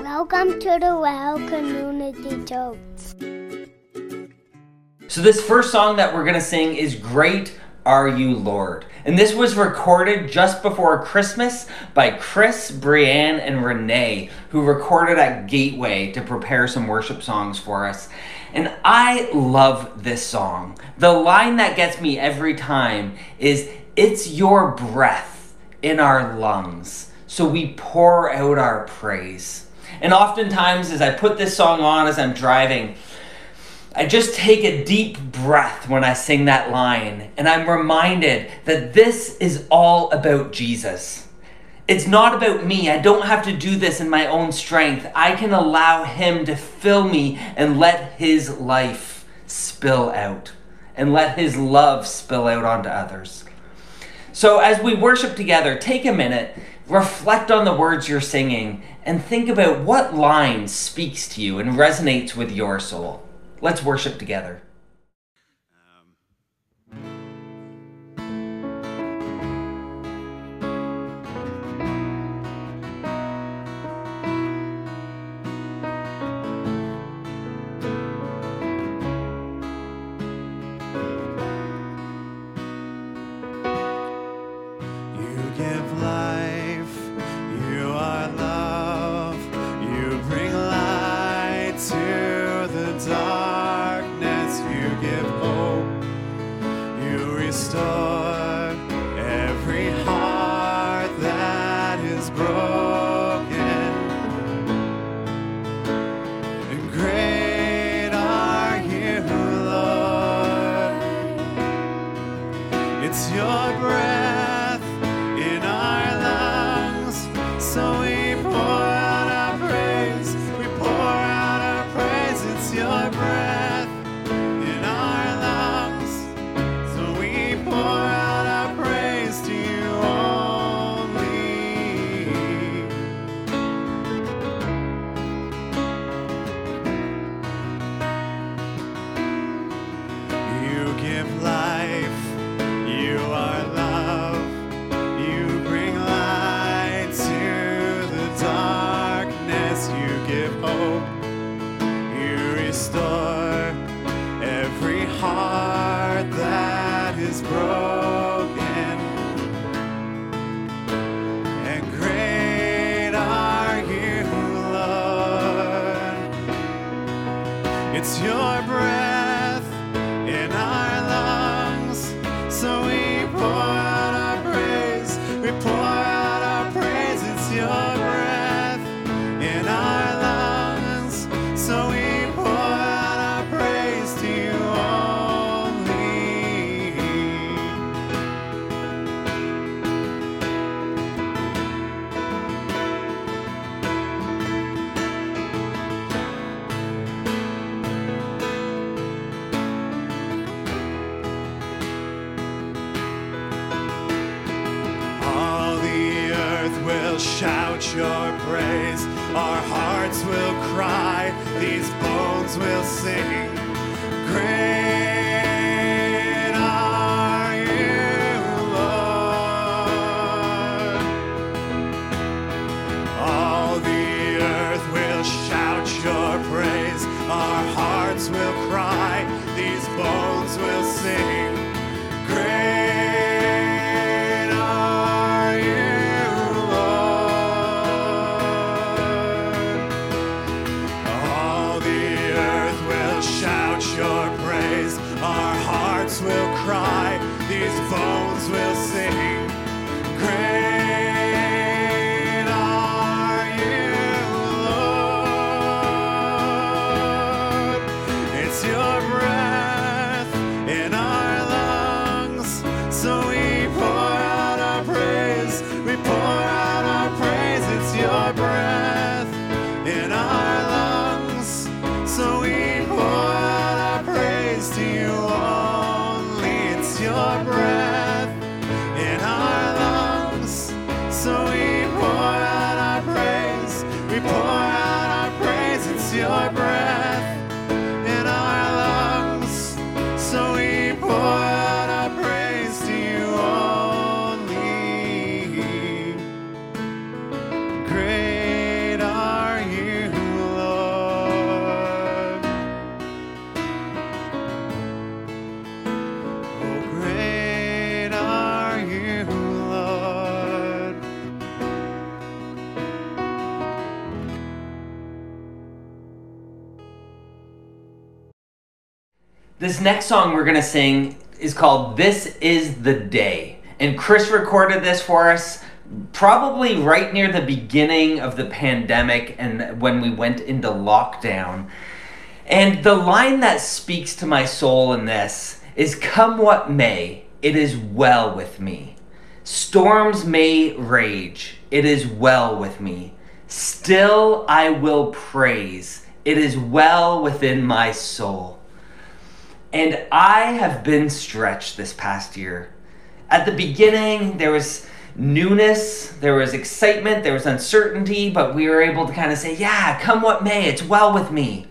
Welcome to the Well Community Church. So, this first song that we're going to sing is Great Are You, Lord. And this was recorded just before Christmas by Chris, Brianne, and Renee, who recorded at Gateway to prepare some worship songs for us. And I love this song. The line that gets me every time is It's your breath in our lungs. So we pour out our praise. And oftentimes, as I put this song on as I'm driving, I just take a deep breath when I sing that line, and I'm reminded that this is all about Jesus. It's not about me. I don't have to do this in my own strength. I can allow Him to fill me and let His life spill out and let His love spill out onto others. So, as we worship together, take a minute, reflect on the words you're singing, and think about what line speaks to you and resonates with your soul. Let's worship together. Give hope, you restore every heart that is broken. And great are you, Lord. It's your breath that shout your praise. Our hearts will cry. These bones will sing. Great These bones will sing. Your breath This next song we're to sing is called This Is the Day. And Chris recorded this for us probably right near the beginning of the pandemic and when we went into lockdown. And the line that speaks to my soul in this is Come what may, it is well with me. Storms may rage, it is well with me. Still I will praise, it is well within my soul. And I have been stretched this past year. At the beginning, there was newness, there was excitement, there was uncertainty, but we were able to kind of say, yeah, come what may, it's well with me.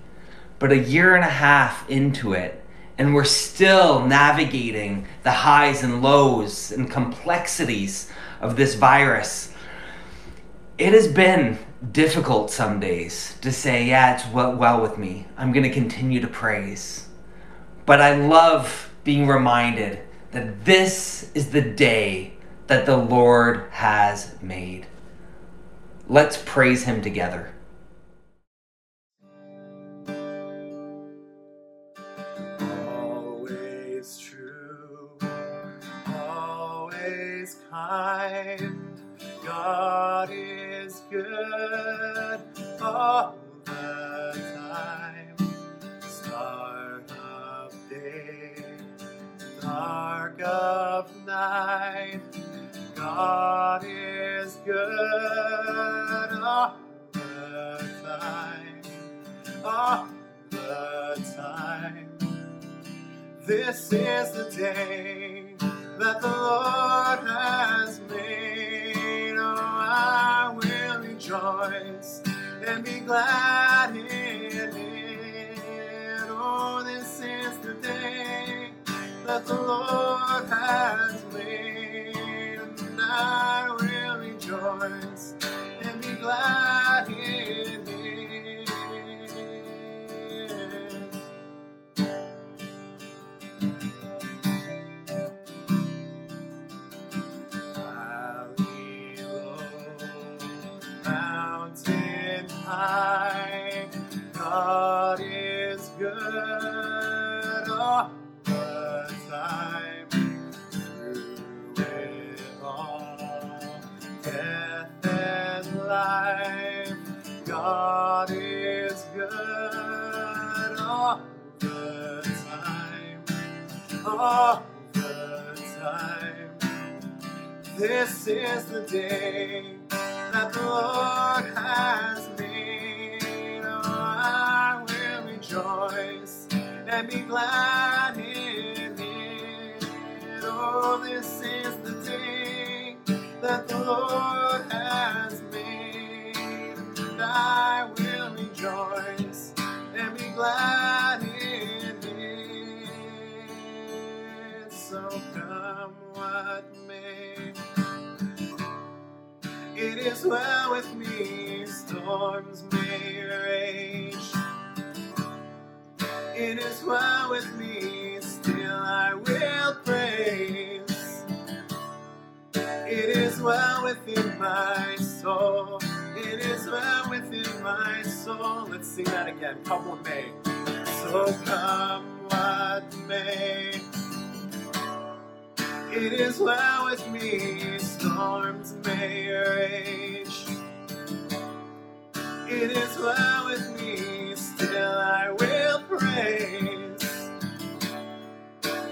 But a year and a half into it, and we're still navigating the highs and lows and complexities of this virus. It has been difficult some days to say, yeah, it's well, with me. I'm going to continue to praise. But I love being reminded that this is the day that the Lord has made. Let's praise Him together. Always true, always kind. God is good all dark of night. God is good all the time. All the time. This is the day that the Lord has made. Oh, I will rejoice and be glad in that the Lord The time. This is the day that the Lord has made. Oh, I will rejoice and be glad in it. Oh, this is the day that the Lord So come what may. It is well with me, storms may rage. It is well with me, still I will praise. It is well within my soul. It is well within my soul. Let's sing that again. Come what may. So come what may. It is well with me, storms may rage. It is well with me, still I will praise.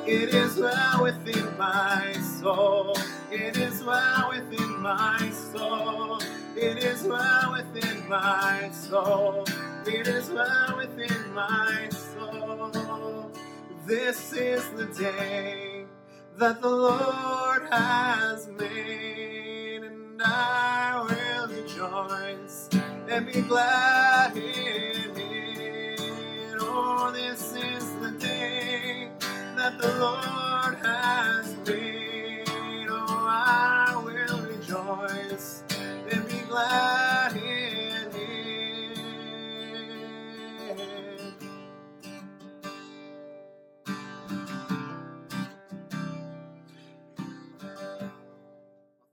It is well within my soul. It is well within my soul. It is well within my soul. It is well within my soul. This is the day that the Lord has made, and I will rejoice and be glad in it. Oh, this is the day that the Lord has made.